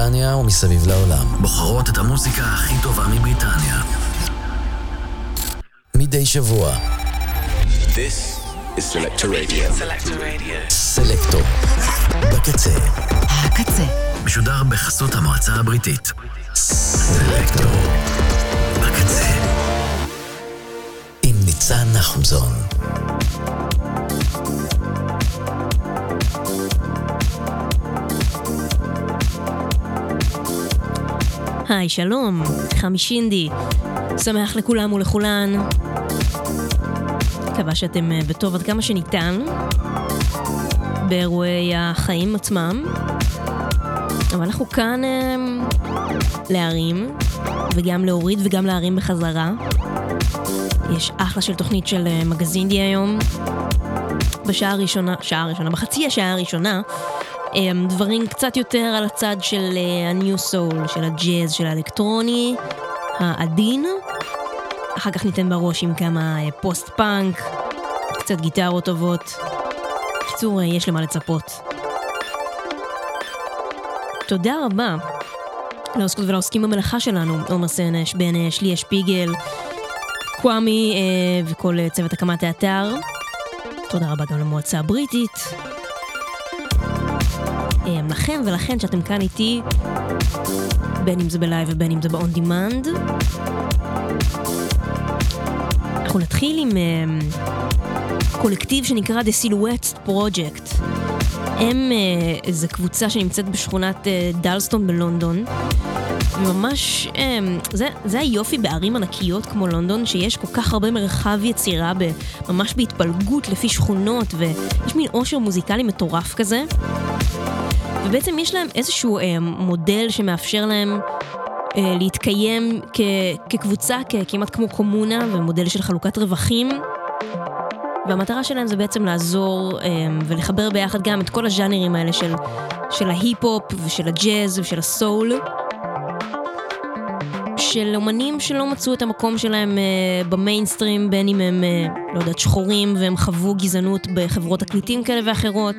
מבריטניה ומסביב לעולם. בוחרות את המוזיקה הכי טובה מבריטניה. מדי שבוע. This is Selector Radio. סלקטור. בקצה. הקצה. משודר בחסות המועצה הבריטית. סלקטור. בקצה. עם ניצן נחומזון. היי, שלום, חמי שינדי. שמח לכולם ולכולן. מקווה שאתם אה, בטוב עד כמה שניתן באירועי החיים עצמם. אבל אנחנו כאן אה, להרים, וגם להוריד וגם להרים בחזרה. יש אחלה של תוכנית של אה, מגזינדי היום. בשעה הראשונה, שעה הראשונה, בחצי השעה הראשונה, דברים קצת יותר על הצד של הניו סול, של הג'אז, של האלקטרוני, העדין. אחר כך ניתן בראש עם כמה פוסט פאנק, קצת גיטרות טובות. בקיצור, יש למה לצפות. תודה רבה לעוסקות ולעוסקים במלאכה שלנו, עומר סנש, בן אש, ליה שפיגל, קוואמי אה, וכל צוות הקמת האתר. תודה רבה גם למועצה הבריטית. אה, לכם ולכן שאתם כאן איתי, בין אם זה בלייב ובין אם זה ב-on demand. אנחנו נתחיל עם אה, קולקטיב שנקרא The Silhouette Project. הם אה, איזו קבוצה שנמצאת בשכונת דלסטון בלונדון. ממש, זה, זה היופי בערים ענקיות כמו לונדון, שיש כל כך הרבה מרחב יצירה, ממש בהתפלגות לפי שכונות, ויש מין עושר מוזיקלי מטורף כזה. ובעצם יש להם איזשהו uh, מודל שמאפשר להם אה, להתקיים כ- כקבוצה, כמעט כמו קומונה ומודל של חלוקת רווחים. והמטרה שלהם זה בעצם לעזור אה, ולחבר ביחד גם את כל הז'אנרים האלה של, של ההיפ-הופ ושל הג'אז ושל הסול. של אומנים שלא מצאו את המקום שלהם אה, במיינסטרים, בין אם הם, אה, לא יודעת, שחורים והם חוו גזענות בחברות תקליטים כאלה ואחרות,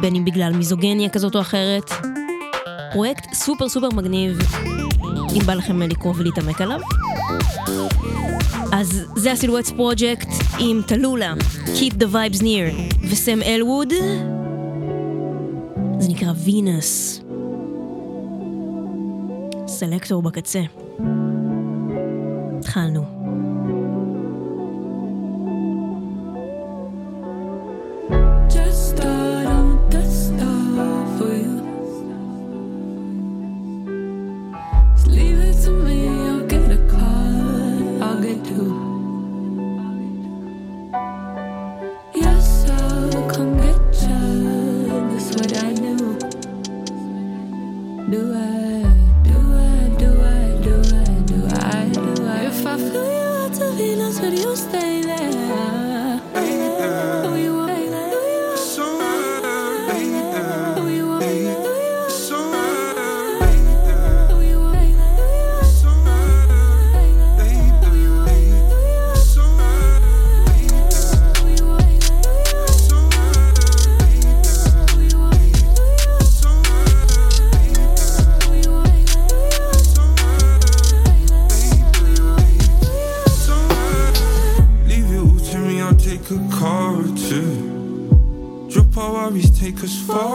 בין אם בגלל מיזוגניה כזאת או אחרת. פרויקט סופר סופר מגניב, אם בא לכם לקרוא ולהתעמק עליו. אז זה הסילואטס פרויקט עם טלולה, Keep the Vibes Near וסם אלווד. זה נקרא וינוס. סלקטור בקצה. התחלנו.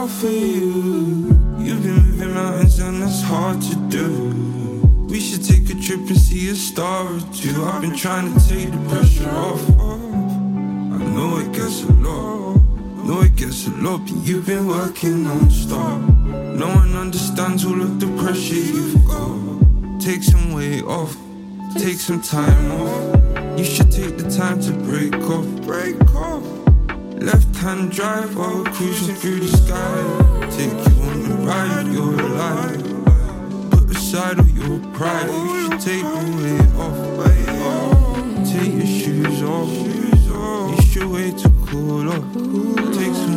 for you. You've been moving mountains and that's hard to do. We should take a trip and see a star or two. I've been trying to take the pressure off. I know it gets a lot. Know it gets a lot, but you've been working non-stop. No one understands all of the pressure you've got. Take some weight off. Take some time off. You should take the time to break off. Break off. Left hand drive while cruising through the sky. Take you on the ride, your life. Put aside all your pride, you should take the weight off. Take your shoes off, you should wait to cool off. Take some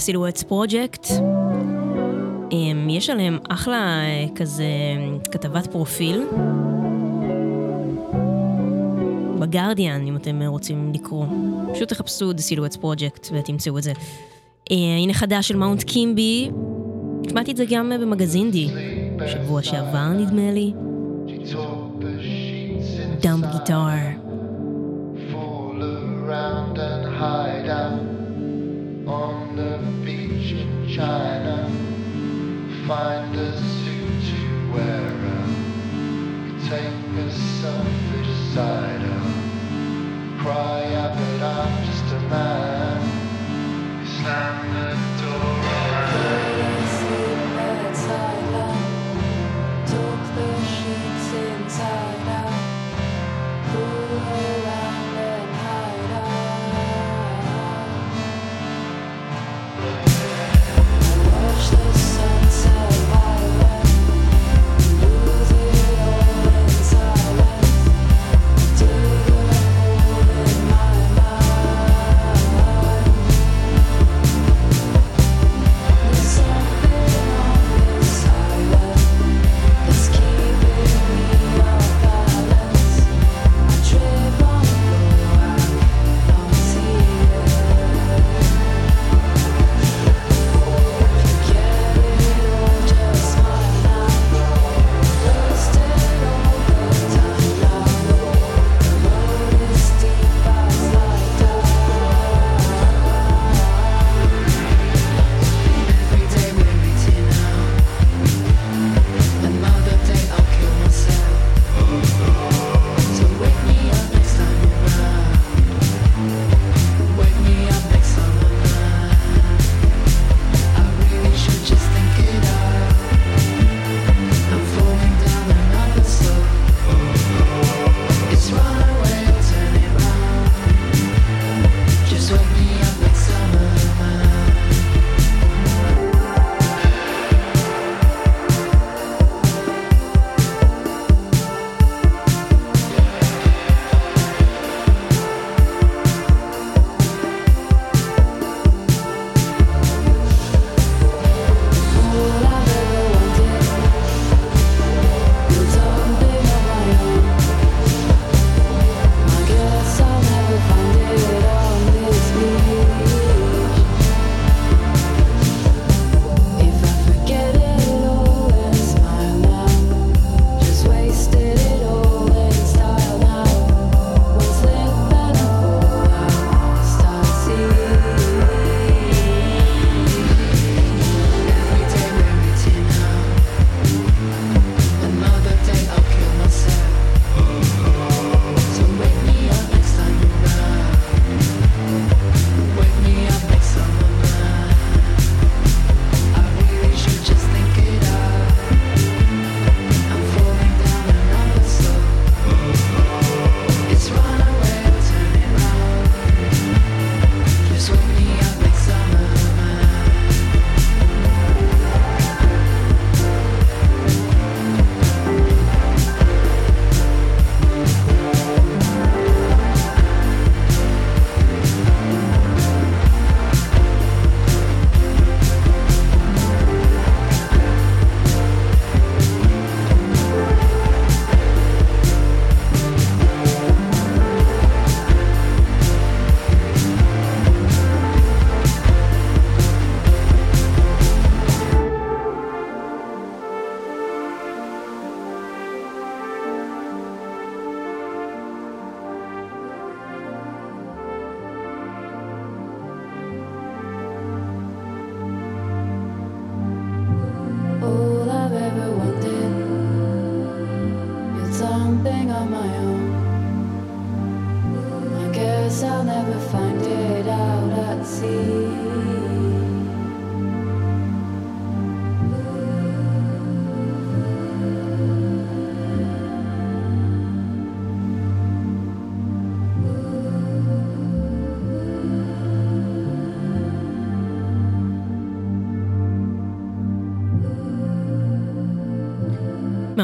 הסילואטס פרויקט. יש עליהם אחלה אה, כזה כתבת פרופיל. בגרדיאן, אם אתם רוצים לקרוא. פשוט תחפשו The Silhouettes Project ותמצאו את זה. אה, הנה חדש של Mount Kimbie. שמעתי את זה גם במגזין די, שבוע שעבר נדמה לי. Dumb Guitar. Around and hide out on the beach in China. Find a suit to wear. We take a selfish side out. Cry out, but I'm just a man. We slam the door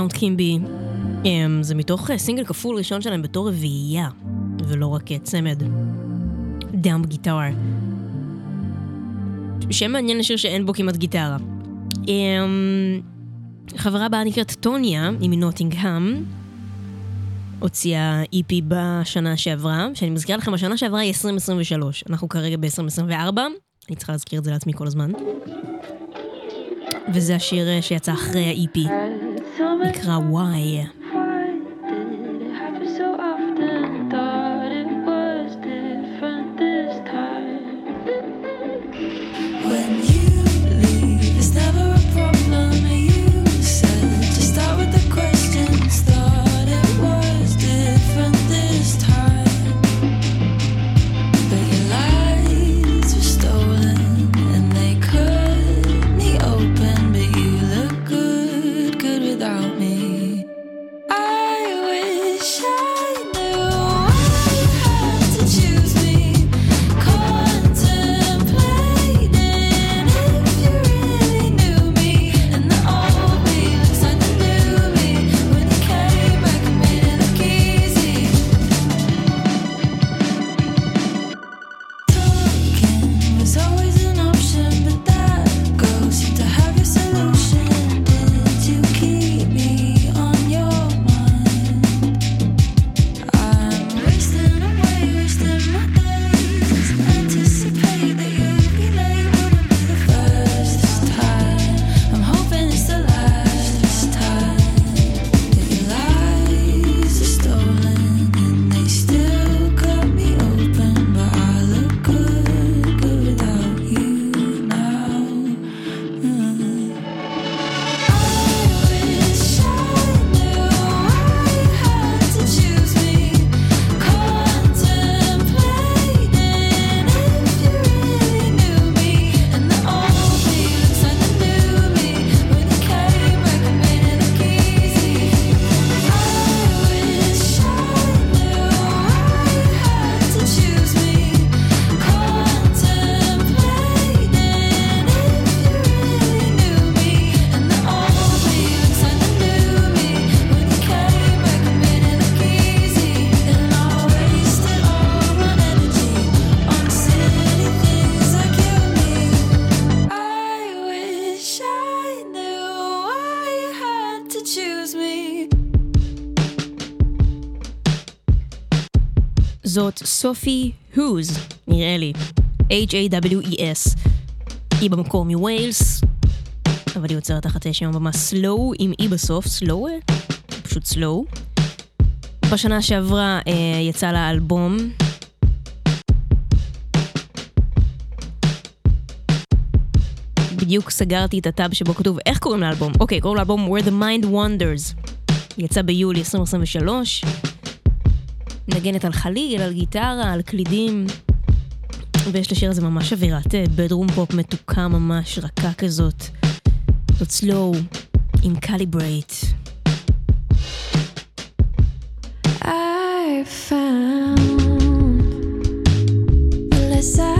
קימבי, אמ, זה מתוך אה, סינגל כפול ראשון שלהם בתור רביעייה, ולא רק אה, צמד. דאם גיטר. שם מעניין לשיר שאין בו כמעט גיטרה. אמ, חברה הבאה נקראת טוניה, היא מנוטינגהאם. הוציאה איפי בשנה שעברה, שאני מזכירה לכם, השנה שעברה היא 2023. אנחנו כרגע ב-2024, אני צריכה להזכיר את זה לעצמי כל הזמן. וזה השיר אה, שיצא אחרי האיפי, נקרא וואי. זאת סופי הוז, נראה לי. H-A-W-E-S. היא במקור מווילס, אבל היא יוצרת תחת שם הבמה סלואו עם E בסוף, סלואו, פשוט סלואו. בשנה שעברה אה, יצא לה אלבום. בדיוק סגרתי את הטאב שבו כתוב איך קוראים לאלבום. אוקיי, קוראים לאלבום Where the Mind Wanders. יצא ביולי 2023. נגנת על חליל, על גיטרה, על קלידים. ויש לשיר הזה ממש אווירת bedroom pop מתוקה ממש, רכה כזאת. זאת Slowe, עם Calibrate. I found the less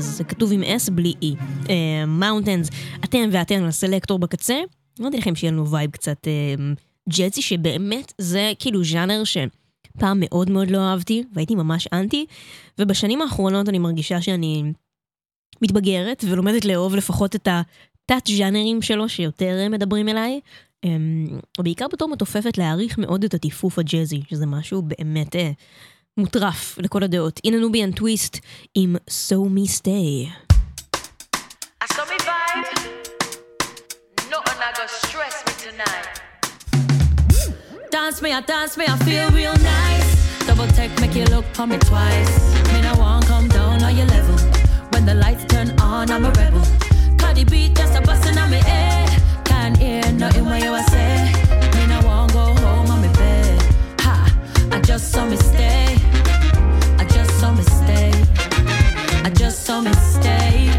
מרטינז, זה כתוב עם S בלי E. Mountains, אתם ואתן הסלקטור בקצה. אמרתי לכם שיהיה לנו וייב קצת אה, ג'אזי, שבאמת זה כאילו ז'אנר שפעם מאוד מאוד לא אהבתי, והייתי ממש אנטי, ובשנים האחרונות אני מרגישה שאני מתבגרת ולומדת לאהוב לפחות את התת-ז'אנרים שלו שיותר אה, מדברים אליי. אמ, ובעיקר בתור מתופפת להעריך מאוד את הטיפוף הג'אזי, שזה משהו באמת אה, מוטרף לכל הדעות. הנה נוביאן טוויסט עם So Me Stay. I saw me vibe. Nothing I go stress me tonight. Dance me, I dance me, I feel real nice. Double take, make you look for me twice. Me no want come down on your level. When the lights turn on, I'm a rebel. Cause the beat just a bustin' on me head. Can't hear nothing what you a say. Me no want go home on me bed. Ha, I just saw me stay. I just saw me stay.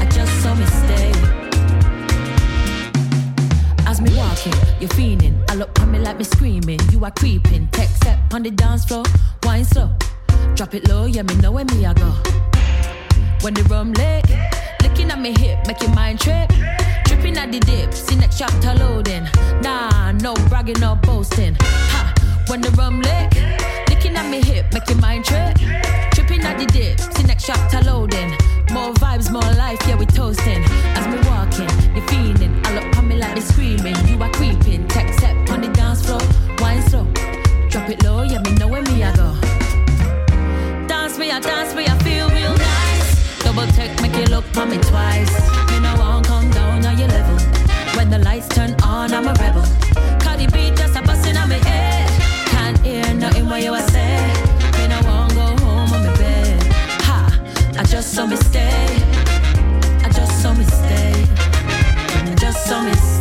I just saw me stay. As me walking, you're fiending. I look on me like me screaming. You are creeping. Tech step on the dance floor. Wine slow. Drop it low, yeah, me know where me I go. When the rum lit, licking at me hip, make your mind trip. Tripping at the dip, see next chapter loading. Nah, no bragging or boasting. Ha, When the rum lick, licking at me hip, make your mind trip. Tripping at the dip, see next chapter loading. More vibes, more life, yeah, we toasting. As me walking, you feeling. I look on me like they screaming. You are creeping, tech step on the dance floor. Wine slow, drop it low, yeah, me know where me I go. Dance me, I dance me, I feel real nice. Double tech, make you look on me twice. Me no won't come down on your level. When the lights turn on, I'm a rebel. Cardi B just a bustin' on me head. Can't hear nothing what you a say. so mistake. I just saw mistake. I just saw mistake.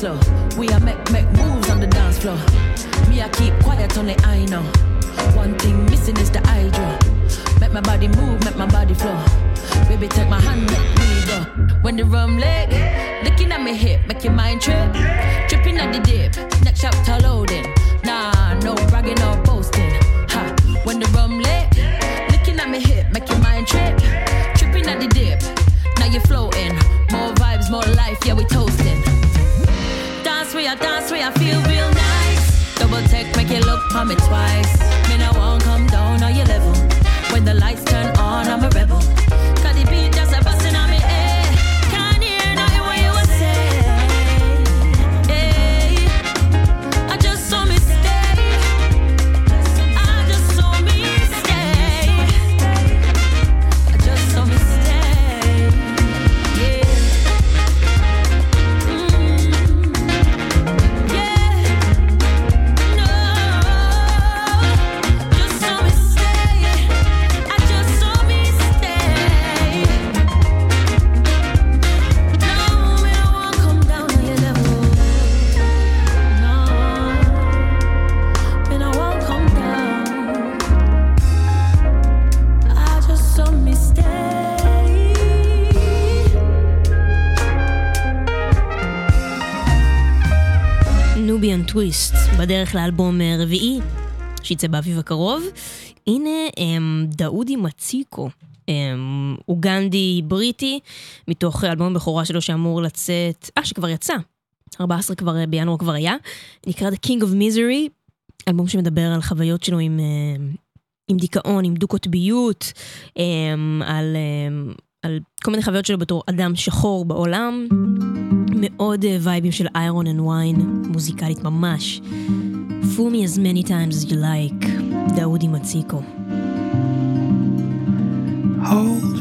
Slow. We are make make moves on the dance floor. Me I keep quiet on the I know. One thing missing is the eye hydro. Make my body move, make my body flow. Baby, take my hand, make me go. When the rum leg, looking at me hip, make your mind trip. Tripping at the dip, next chapter loading. Nah, no bragging, or boasting. Ha, when the rum leg, looking at me hip, make your mind trip. Tripping at the dip, now you're floating. More vibes, more life, yeah, we toasting. I dance we, I feel real nice. Double tech, make you look on me twice. Me no won't come down on your level. When the lights turn on, I'm a rebel. טוויסט, בדרך לאלבום אה, רביעי, שיצא באביב הקרוב. הנה אמ, דאודי מציקו, אמ, אוגנדי בריטי, מתוך אלבום בכורה שלו שאמור לצאת, אה, שכבר יצא, 14 כבר אה, בינואר כבר היה, נקרא The King of Misery, אלבום שמדבר על חוויות שלו עם, אה, עם דיכאון, עם דו-קוטביות, אמ, על, אמ, על כל מיני חוויות שלו בתור אדם שחור בעולם. מאוד אה, וייבים של איירון אנד ויין, מוזיקלית ממש. Me as many times as you like, דאודי מציקו. Hold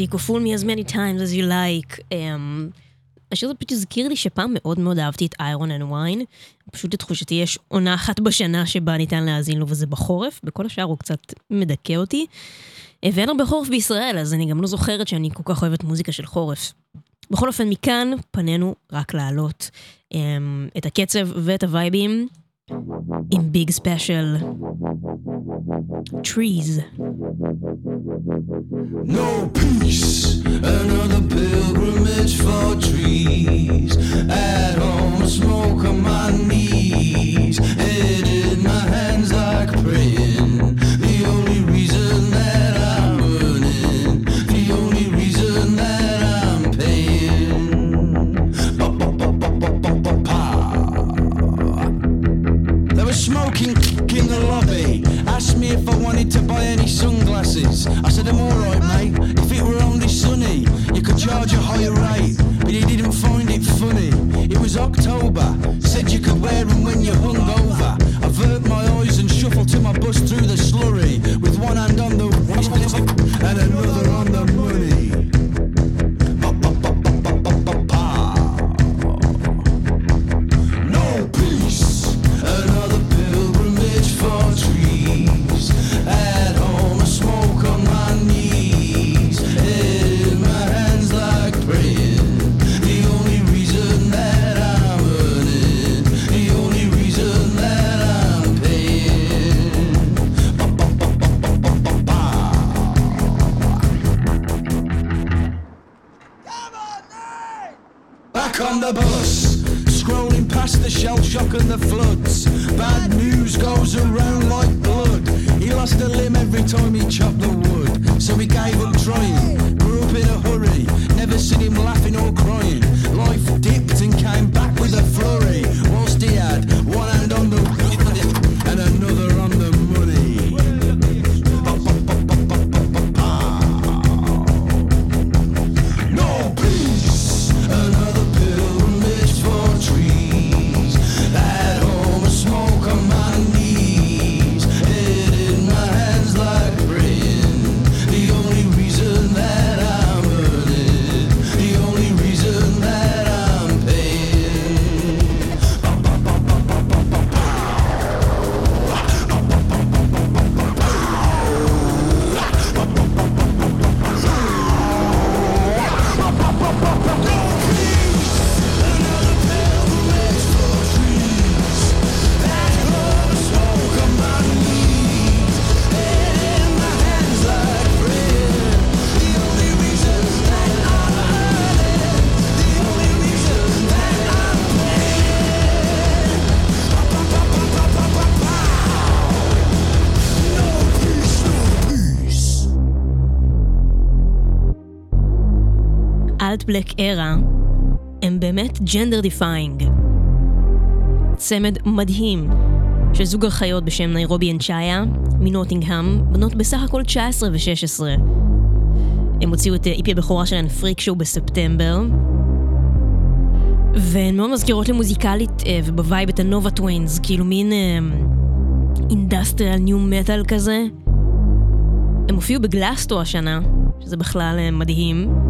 תפסיקו, fool me as many times as you like. אמ, השיר הזה פשוט הזכיר לי שפעם מאוד מאוד אהבתי את איירון אנד וויין. פשוט לתחושתי יש עונה אחת בשנה שבה ניתן להאזין לו וזה בחורף, בכל השאר הוא קצת מדכא אותי. אה, ואין הרבה חורף בישראל, אז אני גם לא זוכרת שאני כל כך אוהבת מוזיקה של חורף. בכל אופן, מכאן פנינו רק להעלות אמ, אמ, את הקצב ואת הווייבים. עם Big Special trees. No peace, another pilgrimage for trees. At home, smoke on my knees. It October. Said you could wear them when you're hungover. בלק ארה הם באמת genre defying. צמד מדהים של זוג אחיות בשם ניירובי and צ'איה מנוטינגהם, בנות בסך הכל 19 ו-16. הם הוציאו את EP הבכורה שלהן Freak Show בספטמבר. והן מאוד מזכירות לי מוזיקלית אה, ובווייב את ה-Nova Twins, כאילו מין industrial nu metal כזה. הם הופיעו בגלסטו השנה, שזה בכלל אה, מדהים.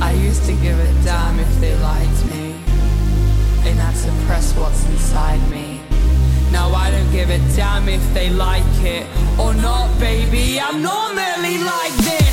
I used to give a damn if they liked me. And I'd suppress what's inside me. Now I don't give a damn if they like it or not, baby. I'm normally like this.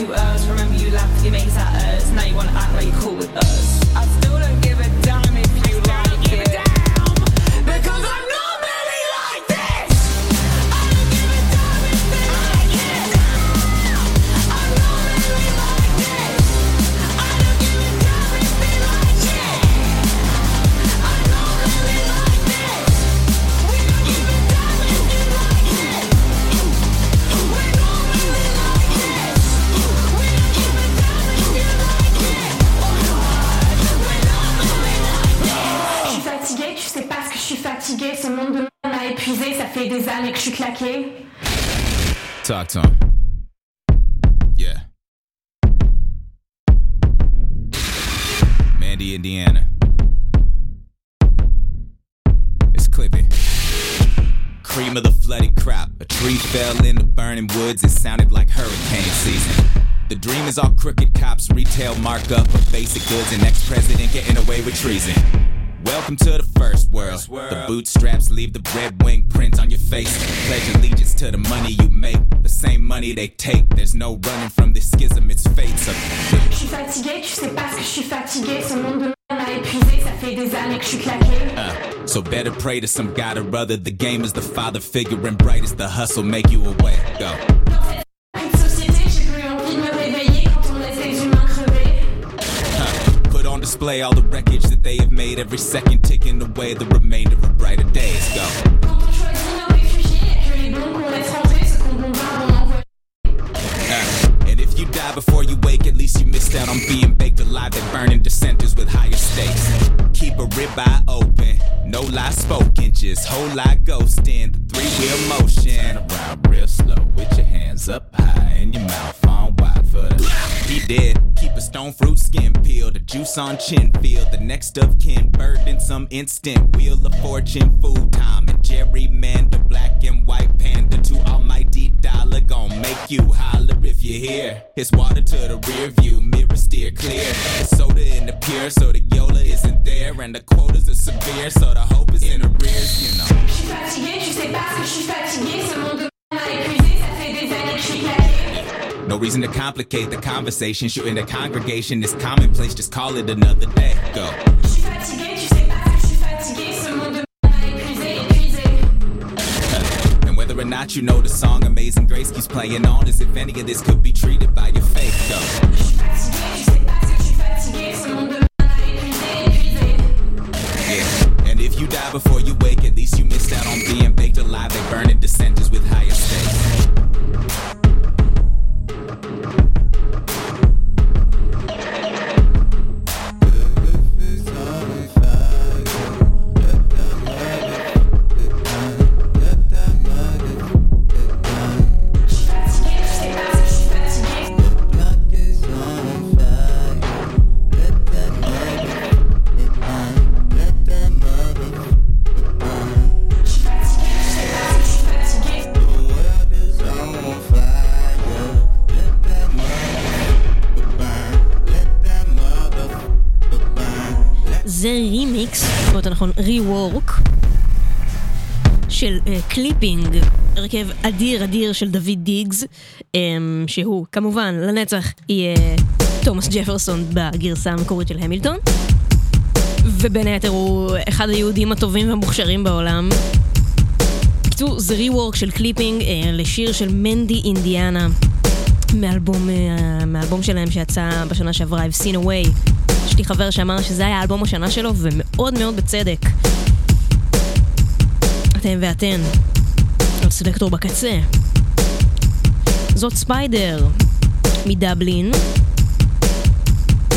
two hours from Him. Yeah. Mandy, Indiana. It's Clippy. Cream of the flooded crop. A tree fell in the burning woods, it sounded like hurricane season. The dream is all crooked cops, retail markup of basic goods, and ex president getting away with treason. Welcome to the first world. The bootstraps leave the red wing print on your face. Pledge allegiance to the money you make, the same money they take. There's no running from this schism, it's fate. So Je suis fatiguée, tu sais pas ce que je suis fatiguée. Ce monde de m'a épuisé, ça fait des années que je suis claquée. Uh, so better pray to some god or other. The game is the father figure, and bright is the hustle. Make you away. Go. Display all the wreckage that they have made. Every second ticking away the remainder of brighter days. Go. And if you die before you wake, at least you missed out on being baked alive and burning dissenters with higher stakes. Keep a ribeye open, no lie spoken, just whole lot ghosting. The three wheel motion. Turn around real slow with your hands up high and your mouth on wide for the. He dead. Keep a stone fruit skin peeled, the juice on chin feel. The next of kin burden some instant wheel of fortune, food time and gerrymander, black and white panda to almighty dollar gon' make you holler if you hear. It's water to the rear view, mirror steer clear. The soda in the pure, so the Yola isn't there, and the quotas are severe, so the hope is in arrears, you know. Je fatiguée, tu sais pas que je suis fatiguée. Ce monde de m'a No reason to complicate the conversation. Shooting the congregation is commonplace, just call it another day. Go. Je suis or not you know the song Amazing Grace keeps playing on, as if any of this could be treated by your faith. Épuisé. Yeah. And if you die before you wake, at least you missed out on being baked alive. They burning dissenters with higher stakes. יותר נכון re-work, של אה, clipping, הרכב אדיר אדיר של דוד דיגס, אמ, שהוא כמובן לנצח יהיה תומאס ג'פרסון בגרסה המקורית של המילטון, ובין היתר הוא אחד היהודים הטובים והמוכשרים בעולם. בקיצור, זה re-work של clipping אה, לשיר של Mandy, Indiana. מאלבום, אה, מאלבום שלהם שיצא בשנה שעברה, I've Seen a Way. יש לי חבר שאמר שזה היה אלבום השנה שלו, ומאוד מאוד בצדק. אתם ואתן, על סלקטור בקצה. זאת ספיידר, מדבלין,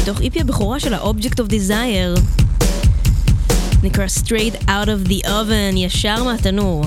מתוך איפי הבכורה של ה-Object of Desire. נקרא Straight Out of the Oven, ישר מהתנור.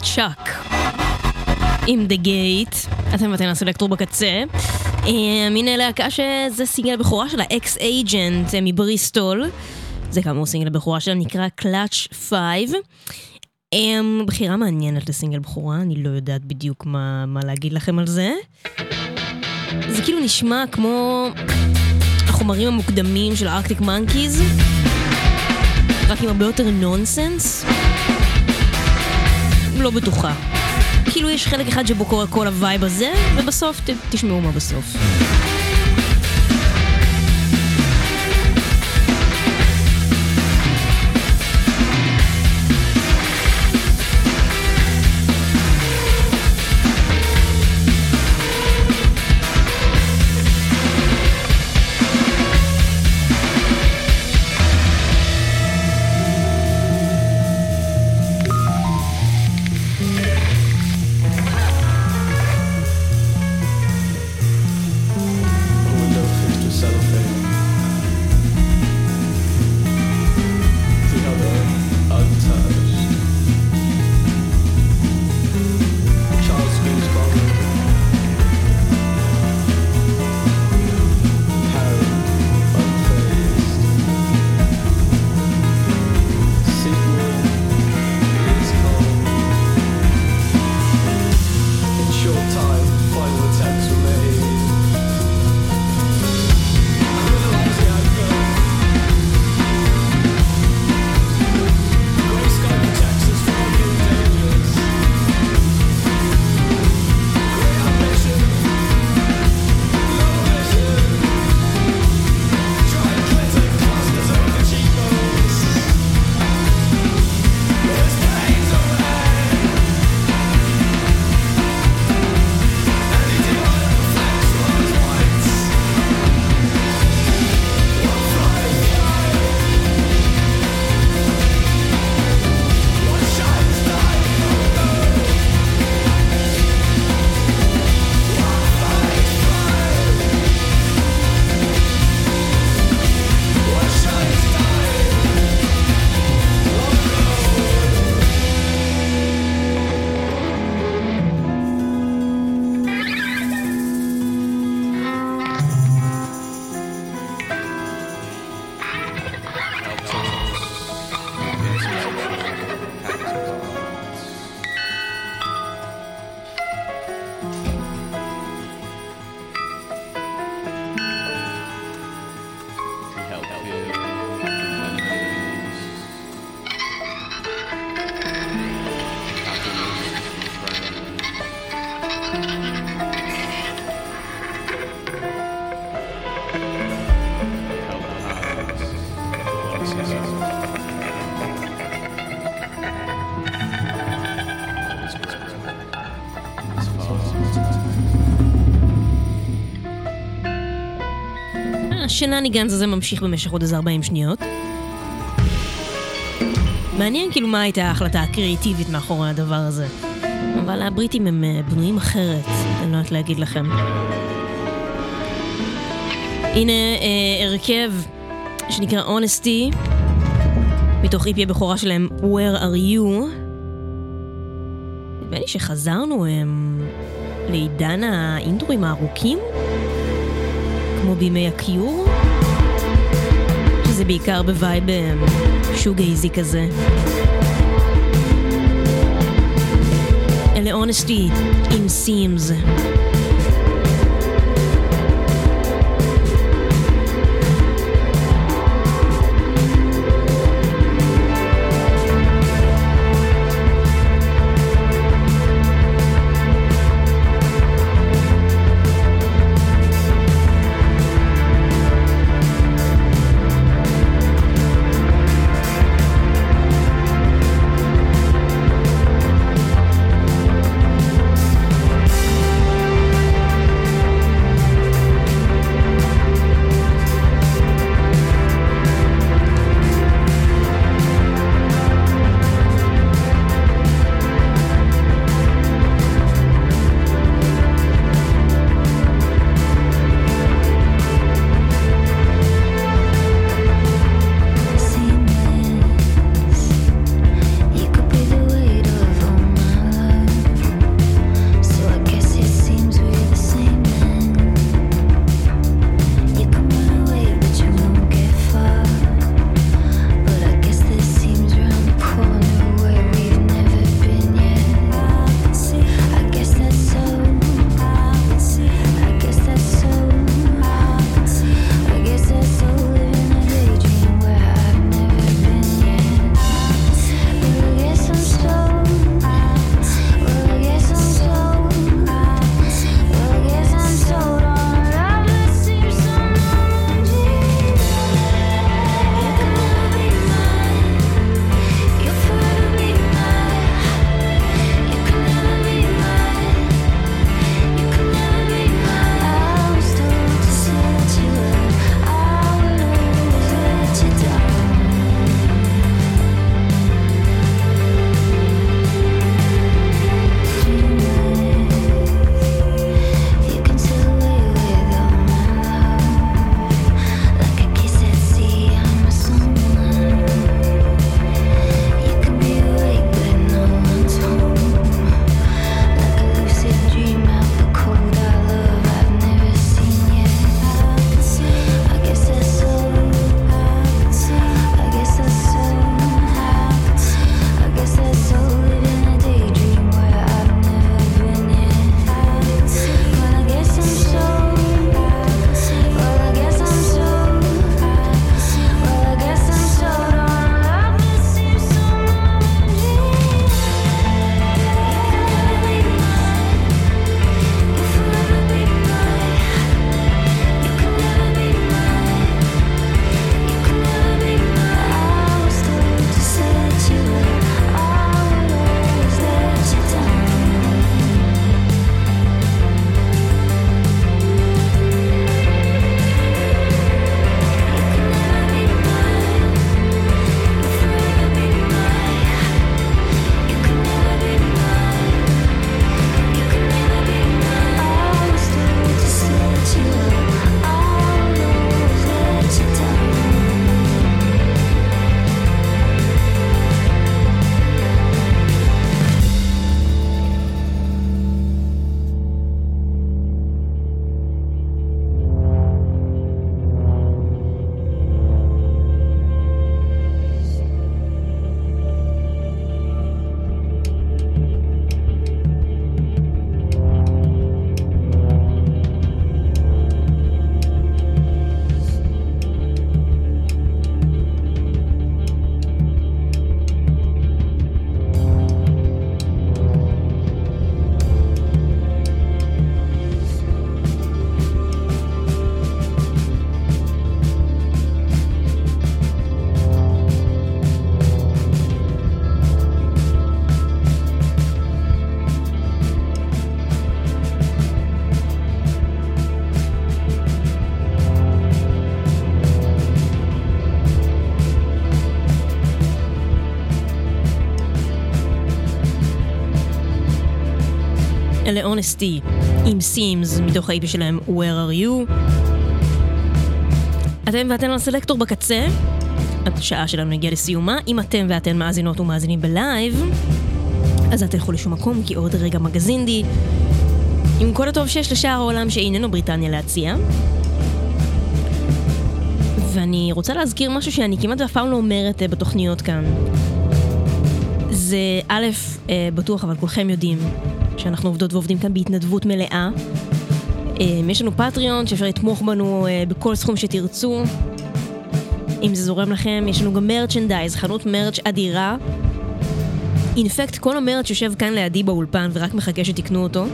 אלה Chalk עם The Gate. אתם ואתן הסלקטור בקצה. אה, הנה להקה שזה סינגל הבכורה שלה, Ex Agent אה, מבריסטול. זה כאמור סינגל הבכורה שלה, נקרא קלאץ' 5. אממ, בחירה מעניינת לסינגל בכורה, אני לא יודעת בדיוק מה, מה להגיד לכם על זה. זה כאילו נשמע כמו החומרים המוקדמים של Arctic Monkeys, רק עם הרבה יותר נונסנס. לא בטוחה. כאילו יש חלק אחד שבו קורה כל ה vibe הזה, ובסוף ת, תשמעו מה בסוף. השנניגנס הזה ממשיך במשך עוד איזה 40 שניות. מעניין כאילו מה הייתה ההחלטה הקריאיטיבית מאחורי הדבר הזה. אבל הבריטים הם אה, בנויים אחרת, אני לא יודעת להגיד לכם. הנה אה, הרכב שנקרא Honesty, מתוך איפי הבכורה שלהם Where are you? נדמה לי שחזרנו הם, לעידן האינטרואים הארוכים, כמו בימי ה Cure, שזה בעיקר ב vibe שוגייזי כזה. אלה Honesty עם Seams. Honesty עם Seams מתוך ה-EP שלהם Where are you. אתם ואתן על סלקטור בקצה, השעה שלנו הגיעה לסיומה. אם אתם ואתן מאזינות ומאזינים ב live, אז אל תלכו לשום מקום, כי עוד רגע מגזינדי עם כל הטוב שיש לשאר העולם שאיננו בריטניה להציע. ואני רוצה להזכיר משהו שאני כמעט ואף פעם לא אומרת אה, בתוכניות כאן. זה א', אה, בטוח, אבל כולכם יודעים שאנחנו עובדות ועובדים כאן בהתנדבות מלאה. אה, יש לנו פטריון שאפשר לתמוך בנו אה, בכל סכום שתרצו. אם זה זורם לכם, יש לנו גם מרצ'נדייז, חנות מרצ' אדירה. אינפקט, כל המרצ' יושב כאן לידי באולפן ורק מחכה שתקנו אותו.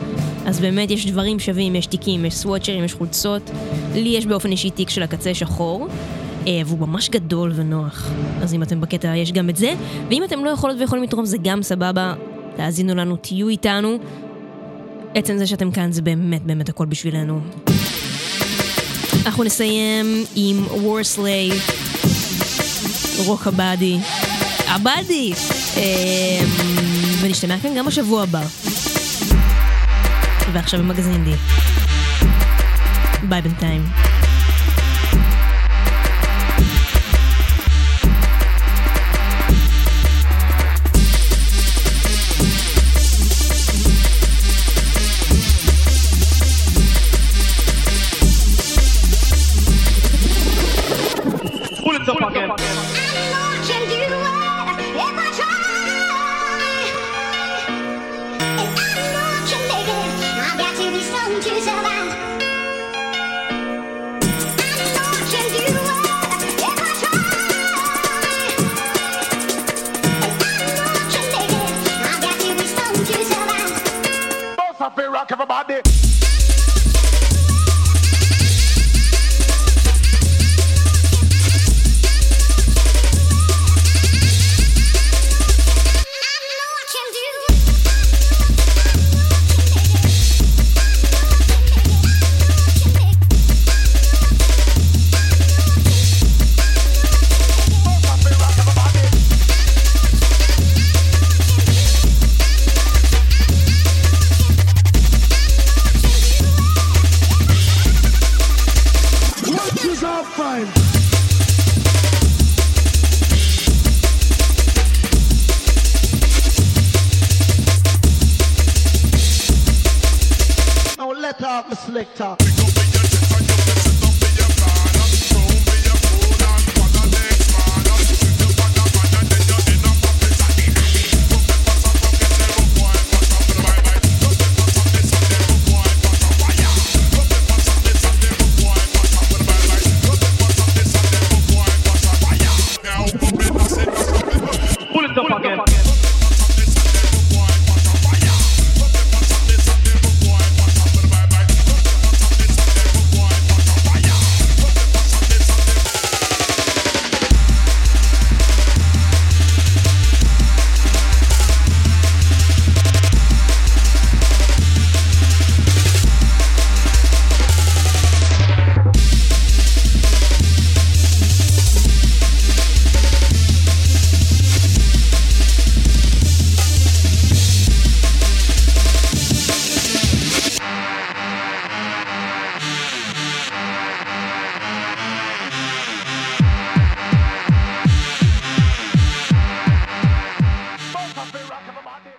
אז באמת יש דברים שווים, יש תיקים, יש סוואצ'רים, יש חולצות. לי יש באופן אישי תיק של הקצה שחור, אה, והוא ממש גדול ונוח. אז אם אתם בקטע, יש גם את זה. ואם אתם לא יכולות ויכולים לתרום, זה גם סבבה. תאזינו לנו, תהיו איתנו. עצם זה שאתם כאן זה באמת באמת הכל בשבילנו. אנחנו נסיים עם וורסליי, רוק הבאדי. הבאדי! אה, ונשתמע כאן גם בשבוע הבא. ועכשיו במגזין די. ביי בינתיים.